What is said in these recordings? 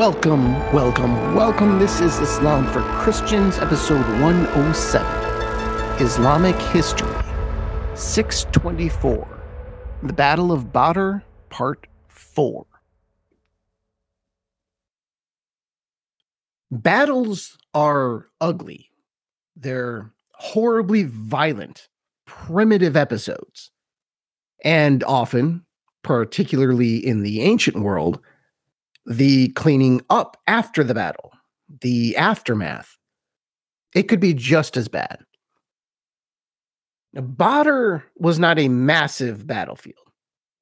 Welcome, welcome, welcome. This is Islam for Christians, episode 107 Islamic History, 624, The Battle of Badr, Part 4. Battles are ugly, they're horribly violent, primitive episodes. And often, particularly in the ancient world, the cleaning up after the battle, the aftermath, it could be just as bad. Now, Badr was not a massive battlefield,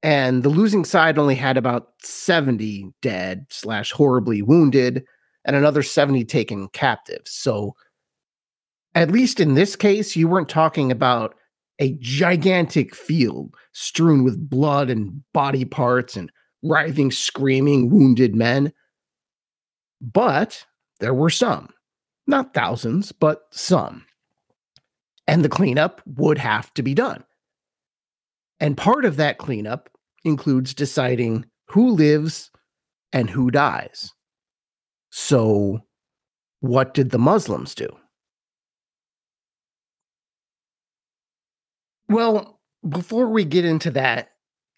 and the losing side only had about 70 dead slash horribly wounded and another 70 taken captives. So, at least in this case, you weren't talking about a gigantic field strewn with blood and body parts and writhing, screaming, wounded men. But there were some, not thousands, but some. And the cleanup would have to be done. And part of that cleanup includes deciding who lives and who dies. So, what did the Muslims do? Well, before we get into that,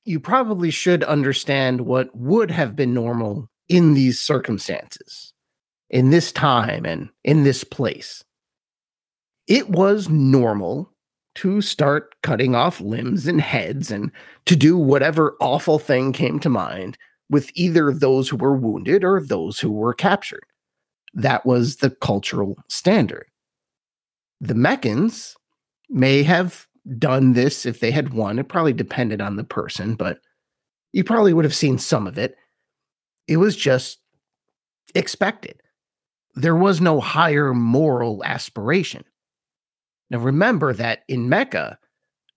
you probably should understand what would have been normal in these circumstances, in this time, and in this place. It was normal to start cutting off limbs and heads and to do whatever awful thing came to mind with either those who were wounded or those who were captured. That was the cultural standard. The Meccans may have done this if they had won. It probably depended on the person, but you probably would have seen some of it. It was just expected. There was no higher moral aspiration. Now, remember that in Mecca,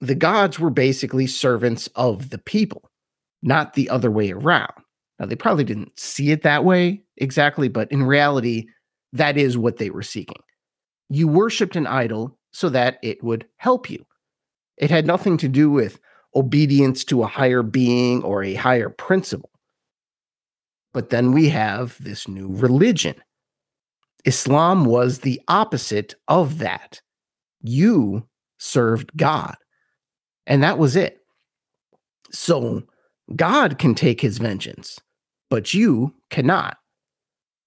the gods were basically servants of the people, not the other way around. Now, they probably didn't see it that way exactly, but in reality, that is what they were seeking. You worshiped an idol so that it would help you. It had nothing to do with obedience to a higher being or a higher principle. But then we have this new religion. Islam was the opposite of that. You served God, and that was it. So God can take his vengeance, but you cannot,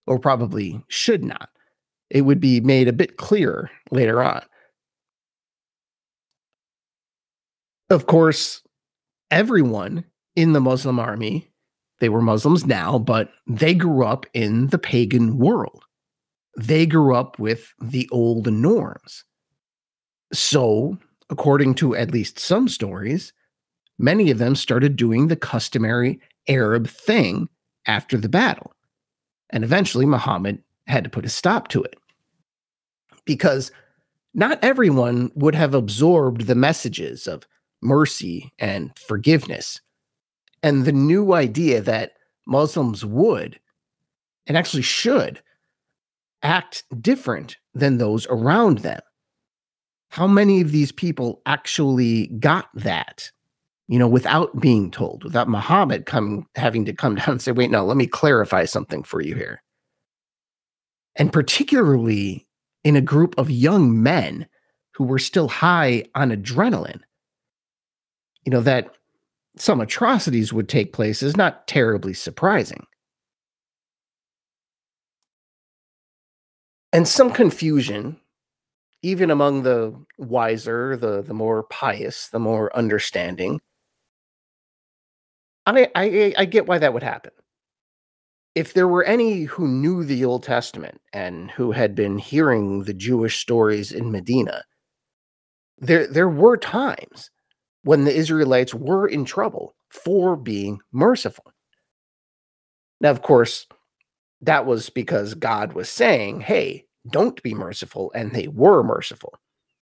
or probably should not. It would be made a bit clearer later on. Of course, everyone in the Muslim army, they were Muslims now, but they grew up in the pagan world. They grew up with the old norms. So, according to at least some stories, many of them started doing the customary Arab thing after the battle. And eventually, Muhammad had to put a stop to it. Because not everyone would have absorbed the messages of mercy and forgiveness. And the new idea that Muslims would and actually should act different than those around them. How many of these people actually got that? You know, without being told, without Muhammad coming having to come down and say, wait, no, let me clarify something for you here. And particularly in a group of young men who were still high on adrenaline you know, that some atrocities would take place is not terribly surprising. And some confusion, even among the wiser, the, the more pious, the more understanding. I, I, I get why that would happen. If there were any who knew the Old Testament and who had been hearing the Jewish stories in Medina, there, there were times when the Israelites were in trouble for being merciful. Now, of course, that was because God was saying, hey, don't be merciful, and they were merciful.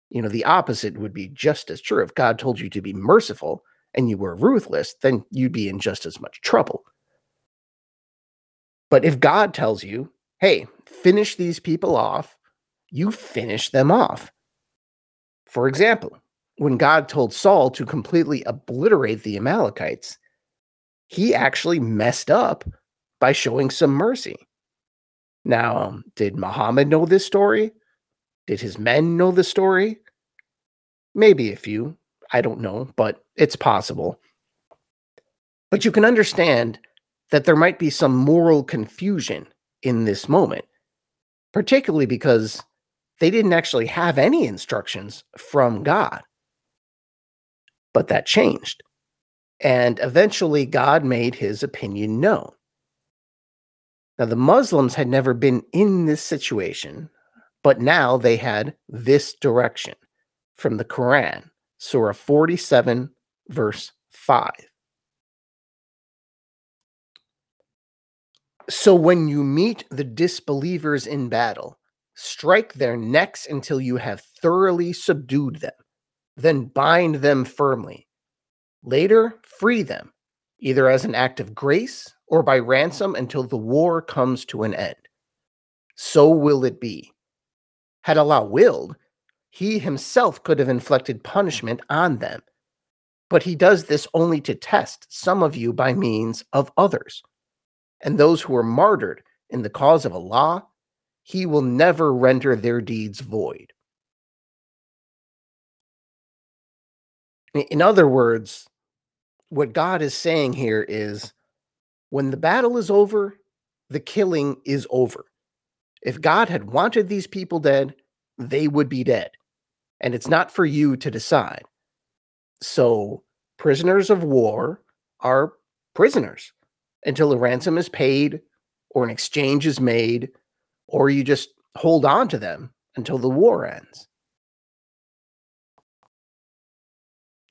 You know, the opposite would be just as true. If God told you to be merciful and you were ruthless, then you'd be in just as much trouble. But if God tells you, hey, finish these people off, you finish them off. For example, when God told Saul to completely obliterate the Amalekites, he actually messed up by showing some mercy. Now, um, did Muhammad know this story? Did his men know the story? Maybe a few. I don't know, but it's possible. But you can understand that there might be some moral confusion in this moment, particularly because they didn't actually have any instructions from God. But that changed. And eventually, God made his opinion known. Now, the Muslims had never been in this situation, but now they had this direction from the Quran, Surah 47, verse 5. So when you meet the disbelievers in battle, strike their necks until you have thoroughly subdued them, then bind them firmly. Later, free them, either as an act of grace or by ransom until the war comes to an end. So will it be. Had Allah willed, he himself could have inflicted punishment on them. But he does this only to test some of you by means of others and those who are martyred in the cause of Allah, he will never render their deeds void. In other words, what God is saying here is when the battle is over, the killing is over. If God had wanted these people dead, they would be dead. And it's not for you to decide. So, prisoners of war are prisoners until a ransom is paid or an exchange is made, or you just hold on to them until the war ends.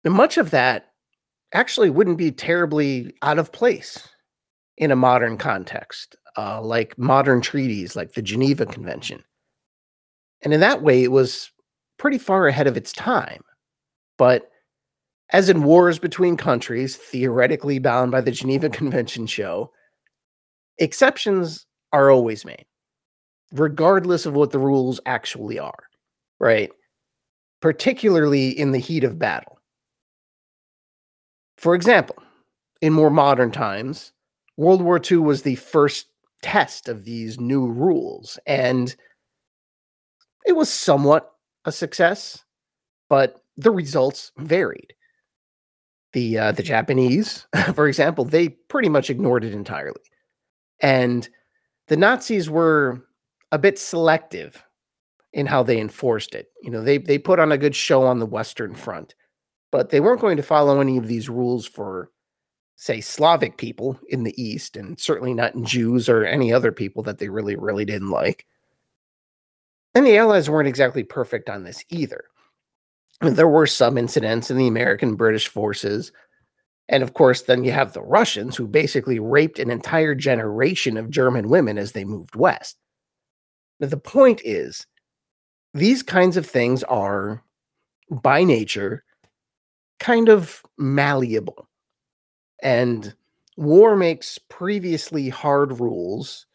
Much of that actually wouldn't be terribly out of place in a modern context, uh, like modern treaties like the Geneva Convention. And in that way, it was pretty far ahead of its time. But as in wars between countries, theoretically bound by the Geneva Convention show, exceptions are always made, regardless of what the rules actually are, right? Particularly in the heat of battle. For example, in more modern times, World War II was the first test of these new rules, and it was somewhat a success, but the results varied the uh, the Japanese, for example, they pretty much ignored it entirely, and the Nazis were a bit selective in how they enforced it. You know, they they put on a good show on the Western Front, but they weren't going to follow any of these rules for, say, Slavic people in the East, and certainly not in Jews or any other people that they really really didn't like. And the Allies weren't exactly perfect on this either there were some incidents in the American British forces. And of course, then you have the Russians who basically raped an entire generation of German women as they moved west. Now, the point is, these kinds of things are, by nature, kind of malleable. And war makes previously hard rules,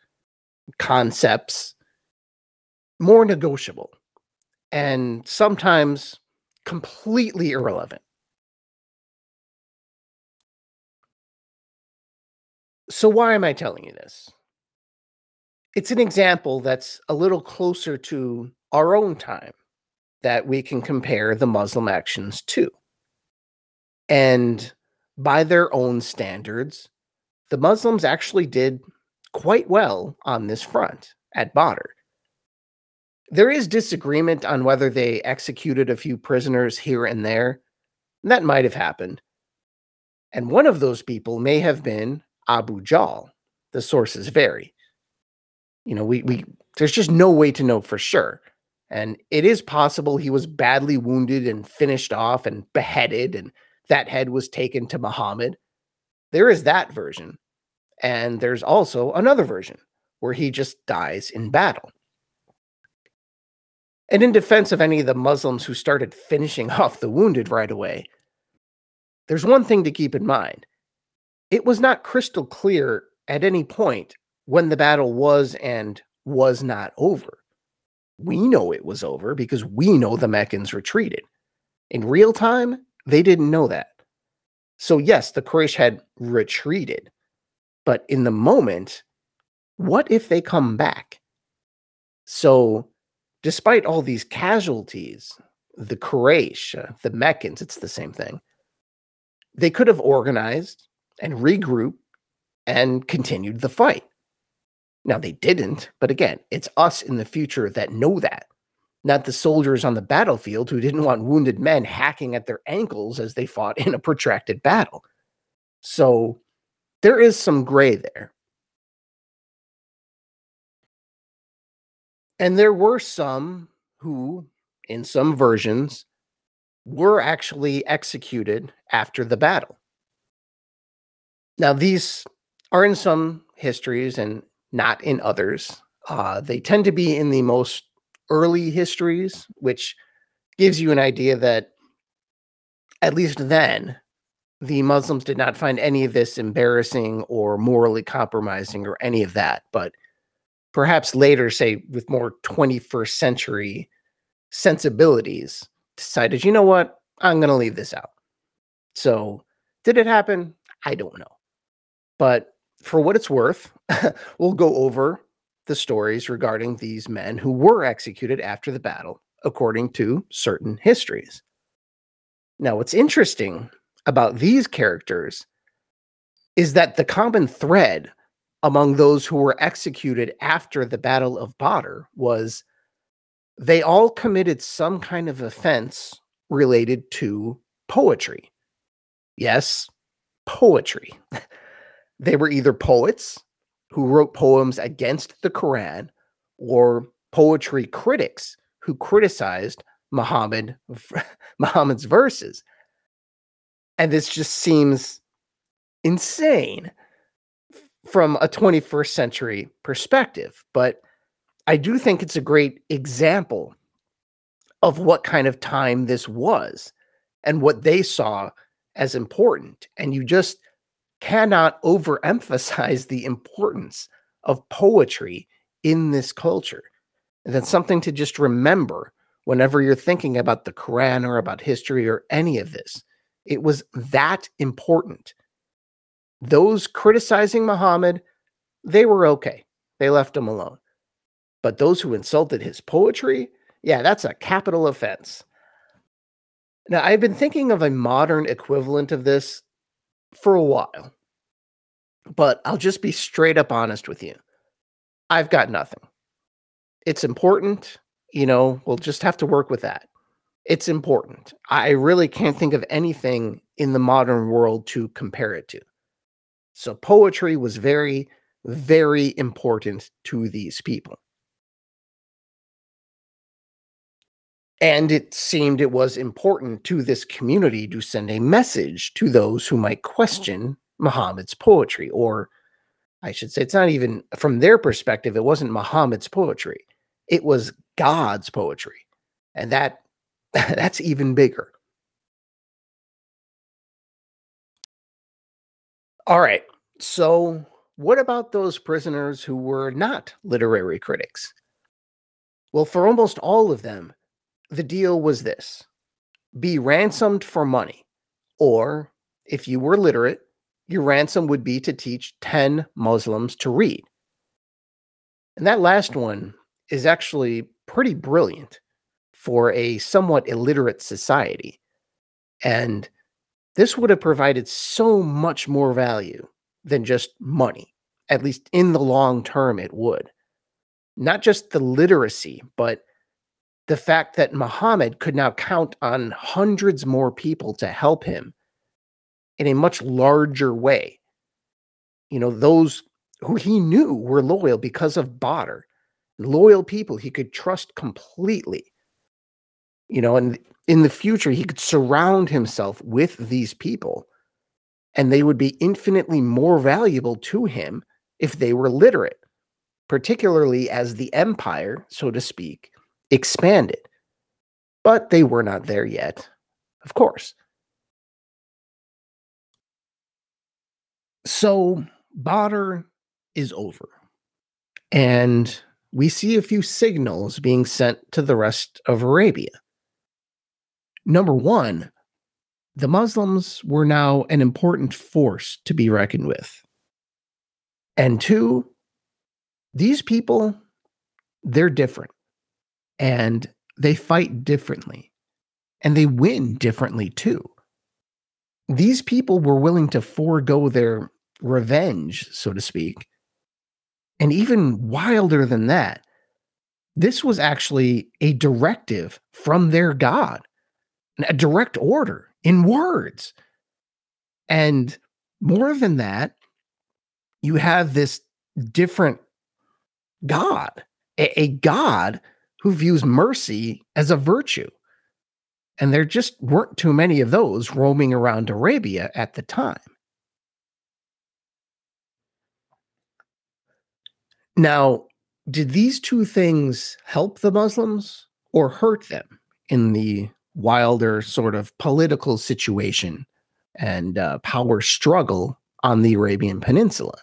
concepts, more negotiable. And sometimes completely irrelevant. So, why am I telling you this? It's an example that's a little closer to our own time that we can compare the Muslim actions to. And by their own standards, the Muslims actually did quite well on this front at Badr. There is disagreement on whether they executed a few prisoners here and there. That might have happened. And one of those people may have been Abu Jahl. The sources vary. You know, we we there's just no way to know for sure. And it is possible he was badly wounded and finished off and beheaded, and that head was taken to Muhammad. There is that version. And there's also another version where he just dies in battle. And in defense of any of the Muslims who started finishing off the wounded right away, there's one thing to keep in mind. It was not crystal clear at any point when the battle was and was not over. We know it was over because we know the Meccans retreated. In real time, they didn't know that. So, yes, the Quraysh had retreated. But in the moment, what if they come back? So, despite all these casualties, the Quraysh, uh, the Meccans, it's the same thing. They could have organized and regrouped and continued the fight. Now, they didn't, but again, it's us in the future that know that, not the soldiers on the battlefield who didn't want wounded men hacking at their ankles as they fought in a protracted battle. So, there is some gray there. And there were some who, in some versions, were actually executed after the battle. Now, these are in some histories and not in others. Uh, they tend to be in the most early histories, which gives you an idea that at least then, the Muslims did not find any of this embarrassing or morally compromising or any of that. But perhaps later, say with more 21st century sensibilities, decided, you know what, I'm going to leave this out. So, did it happen? I don't know. But for what it's worth, we'll go over the stories regarding these men who were executed after the battle, according to certain histories. Now, what's interesting about these characters is that the common thread among those who were executed after the Battle of Badr was they all committed some kind of offense related to poetry. Yes, poetry. they were either poets who wrote poems against the Quran or poetry critics who criticized Muhammad Muhammad's verses. And this just seems insane from a 21st century perspective, but I do think it's a great example of what kind of time this was and what they saw as important. And you just cannot overemphasize the importance of poetry in this culture. And that's something to just remember whenever you're thinking about the Quran or about history or any of this. It was that important. Those criticizing Muhammad, they were okay. They left him alone. But those who insulted his poetry, yeah, that's a capital offense. Now, I've been thinking of a modern equivalent of this for a while, but I'll just be straight up honest with you. I've got nothing. It's important, you know, we'll just have to work with that. It's important. I really can't think of anything in the modern world to compare it to. So, poetry was very, very important to these people. And it seemed it was important to this community to send a message to those who might oh. question Muhammad's poetry. Or I should say, it's not even from their perspective, it wasn't Muhammad's poetry, it was God's poetry. And that that's even bigger. All right. So, what about those prisoners who were not literary critics? Well, for almost all of them, the deal was this be ransomed for money. Or if you were literate, your ransom would be to teach 10 Muslims to read. And that last one is actually pretty brilliant for a somewhat illiterate society. And this would have provided so much more value than just money. At least in the long term, it would. Not just the literacy, but the fact that Muhammad could now count on hundreds more people to help him in a much larger way. You know, those who he knew were loyal because of Badr, loyal people he could trust completely. You know, and in the future, he could surround himself with these people, and they would be infinitely more valuable to him if they were literate, particularly as the empire, so to speak, expanded. But they were not there yet, of course. So Badr is over. And we see a few signals being sent to the rest of Arabia. Number one, the Muslims were now an important force to be reckoned with. And two, these people they're different and they fight differently and they win differently too. These people were willing to forego their revenge, so to speak. And even wilder than that, this was actually a directive from their God, a direct order in words. And more than that, you have this different God, a, a God who views mercy as a virtue. And there just weren't too many of those roaming around Arabia at the time. Now, did these two things help the Muslims or hurt them in the wilder sort of political situation and uh, power struggle on the Arabian Peninsula?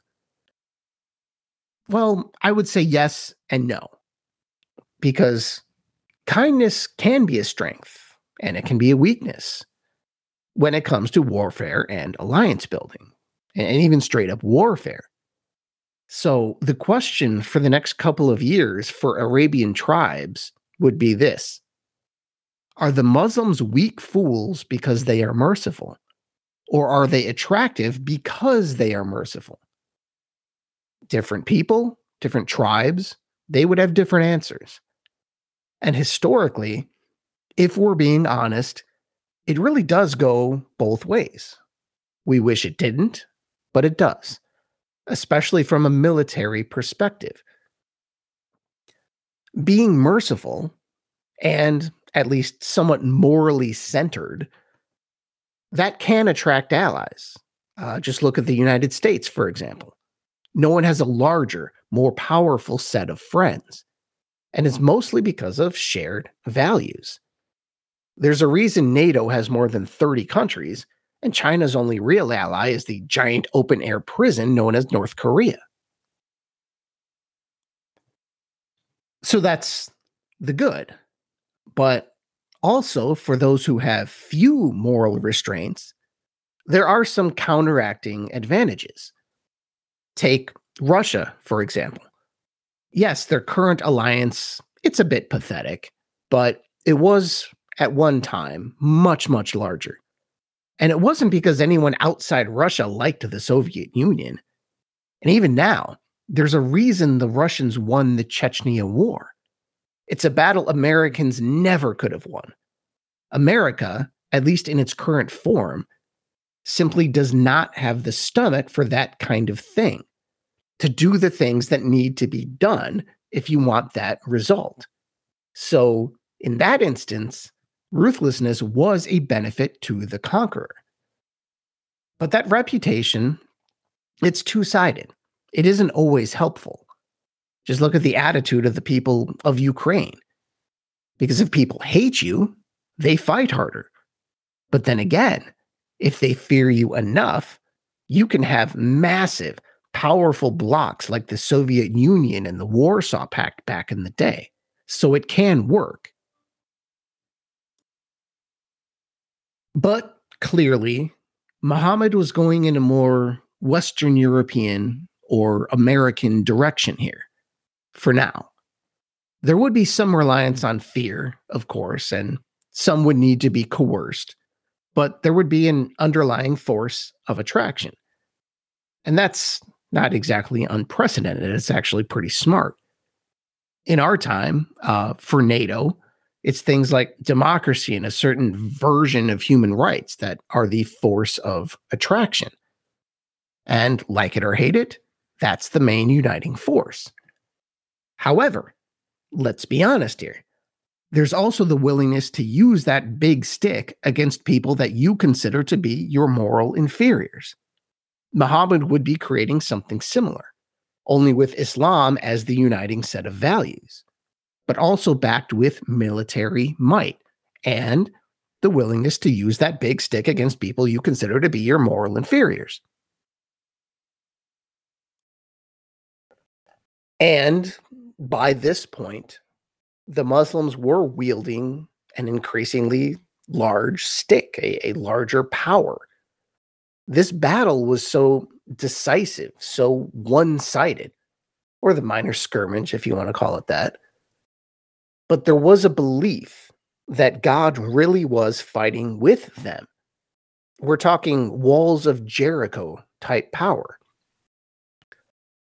Well, I would say yes and no, because kindness can be a strength and it can be a weakness when it comes to warfare and alliance building, and even straight up warfare. So, the question for the next couple of years for Arabian tribes would be this Are the Muslims weak fools because they are merciful? Or are they attractive because they are merciful? Different people, different tribes, they would have different answers. And historically, if we're being honest, it really does go both ways. We wish it didn't, but it does especially from a military perspective. Being merciful and at least somewhat morally centered, that can attract allies. Uh, just look at the United States, for example. No one has a larger, more powerful set of friends, and it's mostly because of shared values. There's a reason NATO has more than 30 countries and China's only real ally is the giant open air prison known as North Korea. So that's the good. But also, for those who have few moral restraints, there are some counteracting advantages. Take Russia, for example. Yes, their current alliance, it's a bit pathetic, but it was at one time much, much larger. And it wasn't because anyone outside Russia liked the Soviet Union. And even now, there's a reason the Russians won the Chechnya War. It's a battle Americans never could have won. America, at least in its current form, simply does not have the stomach for that kind of thing, to do the things that need to be done if you want that result. So, in that instance, ruthlessness was a benefit to the conqueror. But that reputation, it's two sided. It isn't always helpful. Just look at the attitude of the people of Ukraine. Because if people hate you, they fight harder. But then again, if they fear you enough, you can have massive, powerful blocks like the Soviet Union and the Warsaw Pact back in the day. So it can work. But clearly, Muhammad was going in a more Western European or American direction here for now. There would be some reliance on fear, of course, and some would need to be coerced, but there would be an underlying force of attraction. And that's not exactly unprecedented. It's actually pretty smart. In our time, uh, for NATO, it's things like democracy and a certain version of human rights that are the force of attraction. And like it or hate it, that's the main uniting force. However, let's be honest here. There's also the willingness to use that big stick against people that you consider to be your moral inferiors. Muhammad would be creating something similar, only with Islam as the uniting set of values but also backed with military might and the willingness to use that big stick against people you consider to be your moral inferiors. And by this point, the Muslims were wielding an increasingly large stick, a, a larger power. This battle was so decisive, so one sided, or the minor skirmish, if you want to call it that, But there was a belief that God really was fighting with them. We're talking walls of Jericho type power.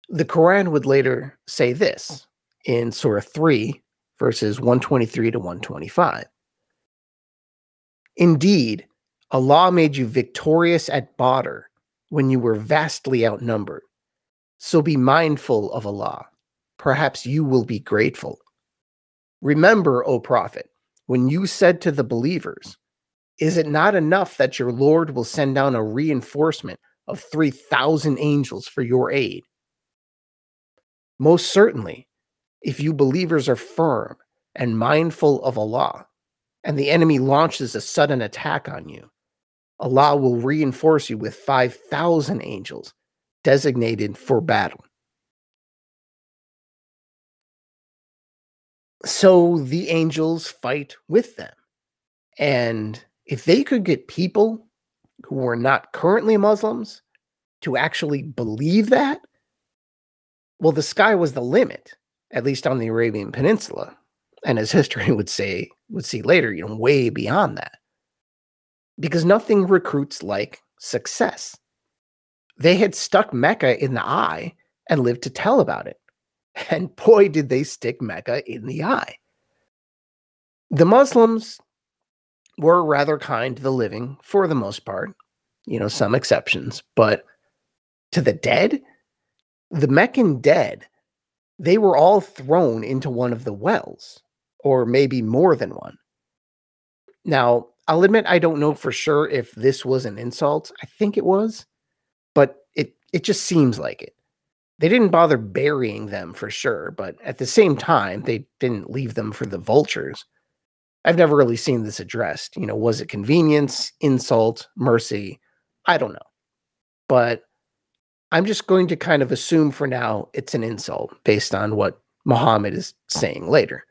The Quran would later say this in Surah 3, verses 123 to 125. Indeed, Allah made you victorious at Badr when you were vastly outnumbered. So be mindful of Allah. Perhaps you will be grateful. Remember, O Prophet, when you said to the believers, Is it not enough that your Lord will send down a reinforcement of 3,000 angels for your aid? Most certainly, if you believers are firm and mindful of Allah, and the enemy launches a sudden attack on you, Allah will reinforce you with 5,000 angels designated for battle. So the angels fight with them. And if they could get people who were not currently Muslims to actually believe that, well, the sky was the limit, at least on the Arabian Peninsula. And as history would say, would see later, you know, way beyond that. Because nothing recruits like success. They had stuck Mecca in the eye and lived to tell about it. And boy, did they stick Mecca in the eye. The Muslims were rather kind to the living for the most part, you know, some exceptions, but to the dead, the Meccan dead, they were all thrown into one of the wells, or maybe more than one. Now, I'll admit I don't know for sure if this was an insult. I think it was, but it it just seems like it. They didn't bother burying them for sure, but at the same time, they didn't leave them for the vultures. I've never really seen this addressed. You know, was it convenience, insult, mercy? I don't know. But I'm just going to kind of assume for now it's an insult based on what Muhammad is saying later.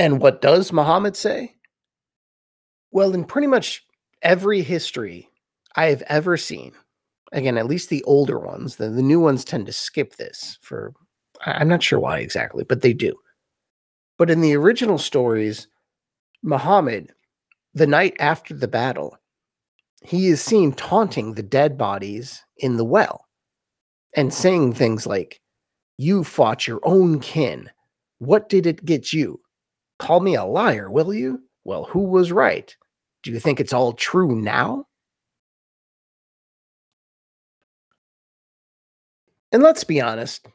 And what does Muhammad say? Well, in pretty much every history I have ever seen, again, at least the older ones, the, the new ones tend to skip this for, I'm not sure why exactly, but they do. But in the original stories, Muhammad, the night after the battle, he is seen taunting the dead bodies in the well and saying things like, You fought your own kin. What did it get you? Call me a liar, will you? Well, who was right? Do you think it's all true now? And let's be honest,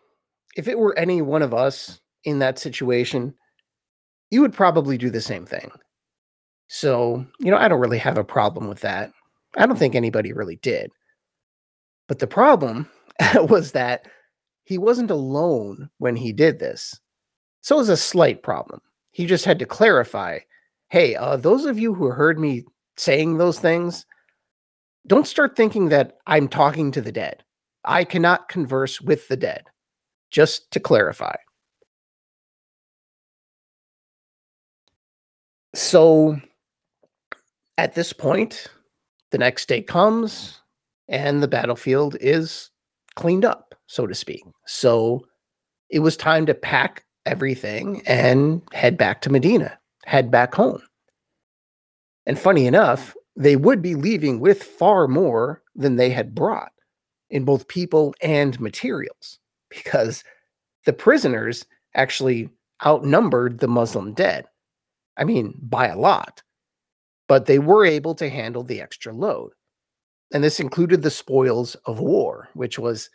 if it were any one of us in that situation, you would probably do the same thing. So, you know, I don't really have a problem with that. I don't think anybody really did. But the problem was that he wasn't alone when he did this. So it was a slight problem. He just had to clarify hey, uh, those of you who heard me saying those things, don't start thinking that I'm talking to the dead. I cannot converse with the dead. Just to clarify. So at this point, the next day comes and the battlefield is cleaned up, so to speak. So it was time to pack everything and head back to Medina head back home. And funny enough, they would be leaving with far more than they had brought in both people and materials because the prisoners actually outnumbered the Muslim dead. I mean, by a lot. But they were able to handle the extra load. And this included the spoils of war, which was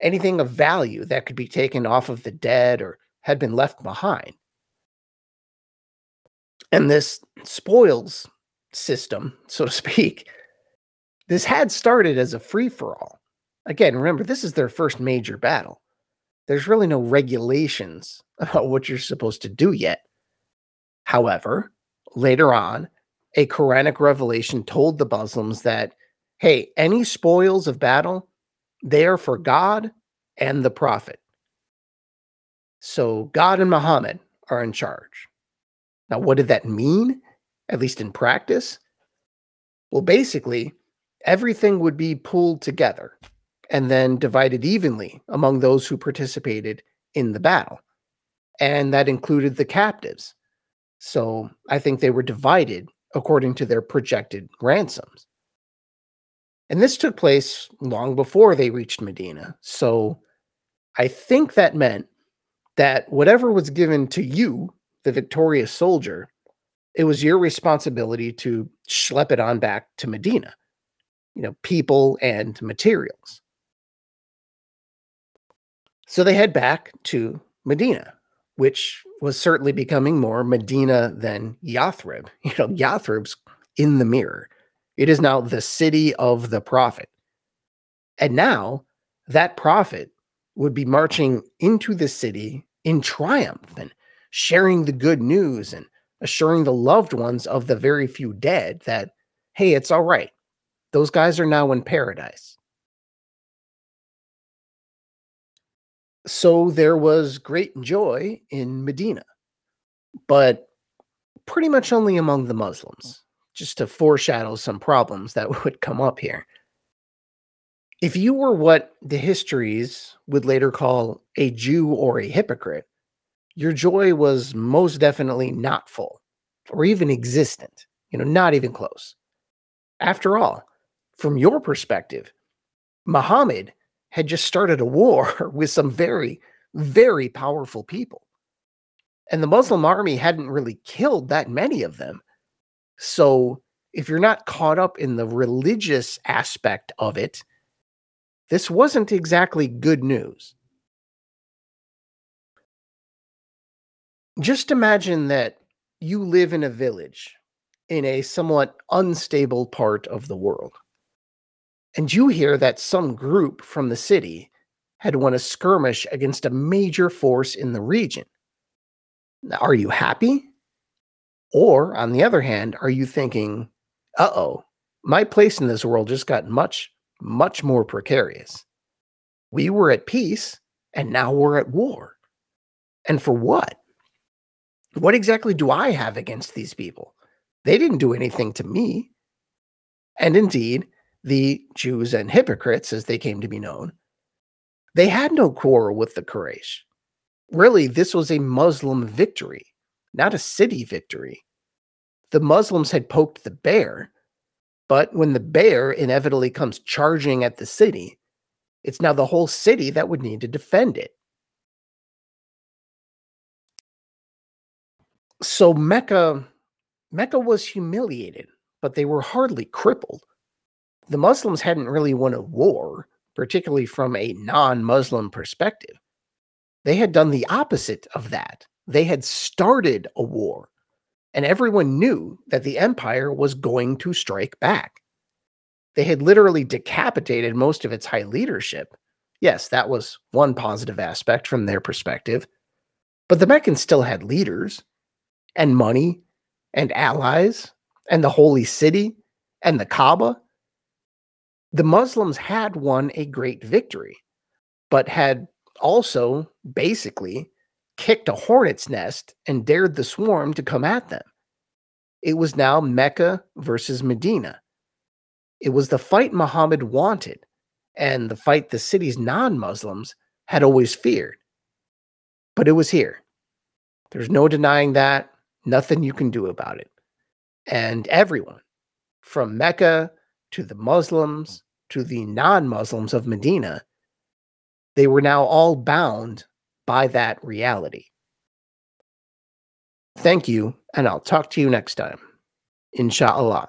anything of value that could be taken off of the dead or had been left behind. And this spoils system, so to speak, this had started as a free for all. Again, remember, this is their first major battle. There's really no regulations about what you're supposed to do yet. However, later on, a Quranic revelation told the Muslims that, hey, any spoils of battle, they are for God and the Prophet. So God and Muhammad are in charge. Now, what did that mean, at least in practice? Well, basically, everything would be pulled together and then divided evenly among those who participated in the battle, and that included the captives. So I think they were divided according to their projected ransoms. And this took place long before they reached Medina. So I think that meant that whatever was given to you, the victorious soldier, it was your responsibility to schlep it on back to Medina, you know, people and materials. So they head back to Medina, which was certainly becoming more Medina than Yathrib. You know, Yathrib's in the mirror. It is now the city of the prophet. And now that prophet would be marching into the city in triumph and sharing the good news and assuring the loved ones of the very few dead that, hey, it's all right. Those guys are now in paradise. So there was great joy in Medina, but pretty much only among the Muslims, just to foreshadow some problems that would come up here. If you were what the histories would later call a Jew or a hypocrite, your joy was most definitely not full or even existent, you know, not even close. After all, from your perspective, Muhammad had just started a war with some very, very powerful people. And the Muslim army hadn't really killed that many of them. So if you're not caught up in the religious aspect of it, this wasn't exactly good news. Just imagine that you live in a village in a somewhat unstable part of the world and you hear that some group from the city had won a skirmish against a major force in the region. Are you happy? Or, on the other hand, are you thinking, uh oh, my place in this world just got much, much more precarious? We were at peace, and now we're at war. And for what? What exactly do I have against these people? They didn't do anything to me. And indeed, the Jews and hypocrites, as they came to be known, they had no quarrel with the Quraysh. Really, this was a Muslim victory, not a city victory. The Muslims had poked the bear, but when the bear inevitably comes charging at the city, it's now the whole city that would need to defend it. So Mecca Mecca was humiliated, but they were hardly crippled the Muslims hadn't really won a war, particularly from a non Muslim perspective. They had done the opposite of that. They had started a war, and everyone knew that the empire was going to strike back. They had literally decapitated most of its high leadership. Yes, that was one positive aspect from their perspective. But the Meccans still had leaders and money and allies and the holy city and the Kaaba the Muslims had won a great victory, but had also basically kicked a hornet's nest and dared the swarm to come at them. It was now Mecca versus Medina. It was the fight Muhammad wanted and the fight the city's non Muslims had always feared. But it was here. There's no denying that, nothing you can do about it. And everyone, from Mecca to the Muslims, to the non Muslims of Medina, they were now all bound by that reality. Thank you, and I'll talk to you next time. Inshallah.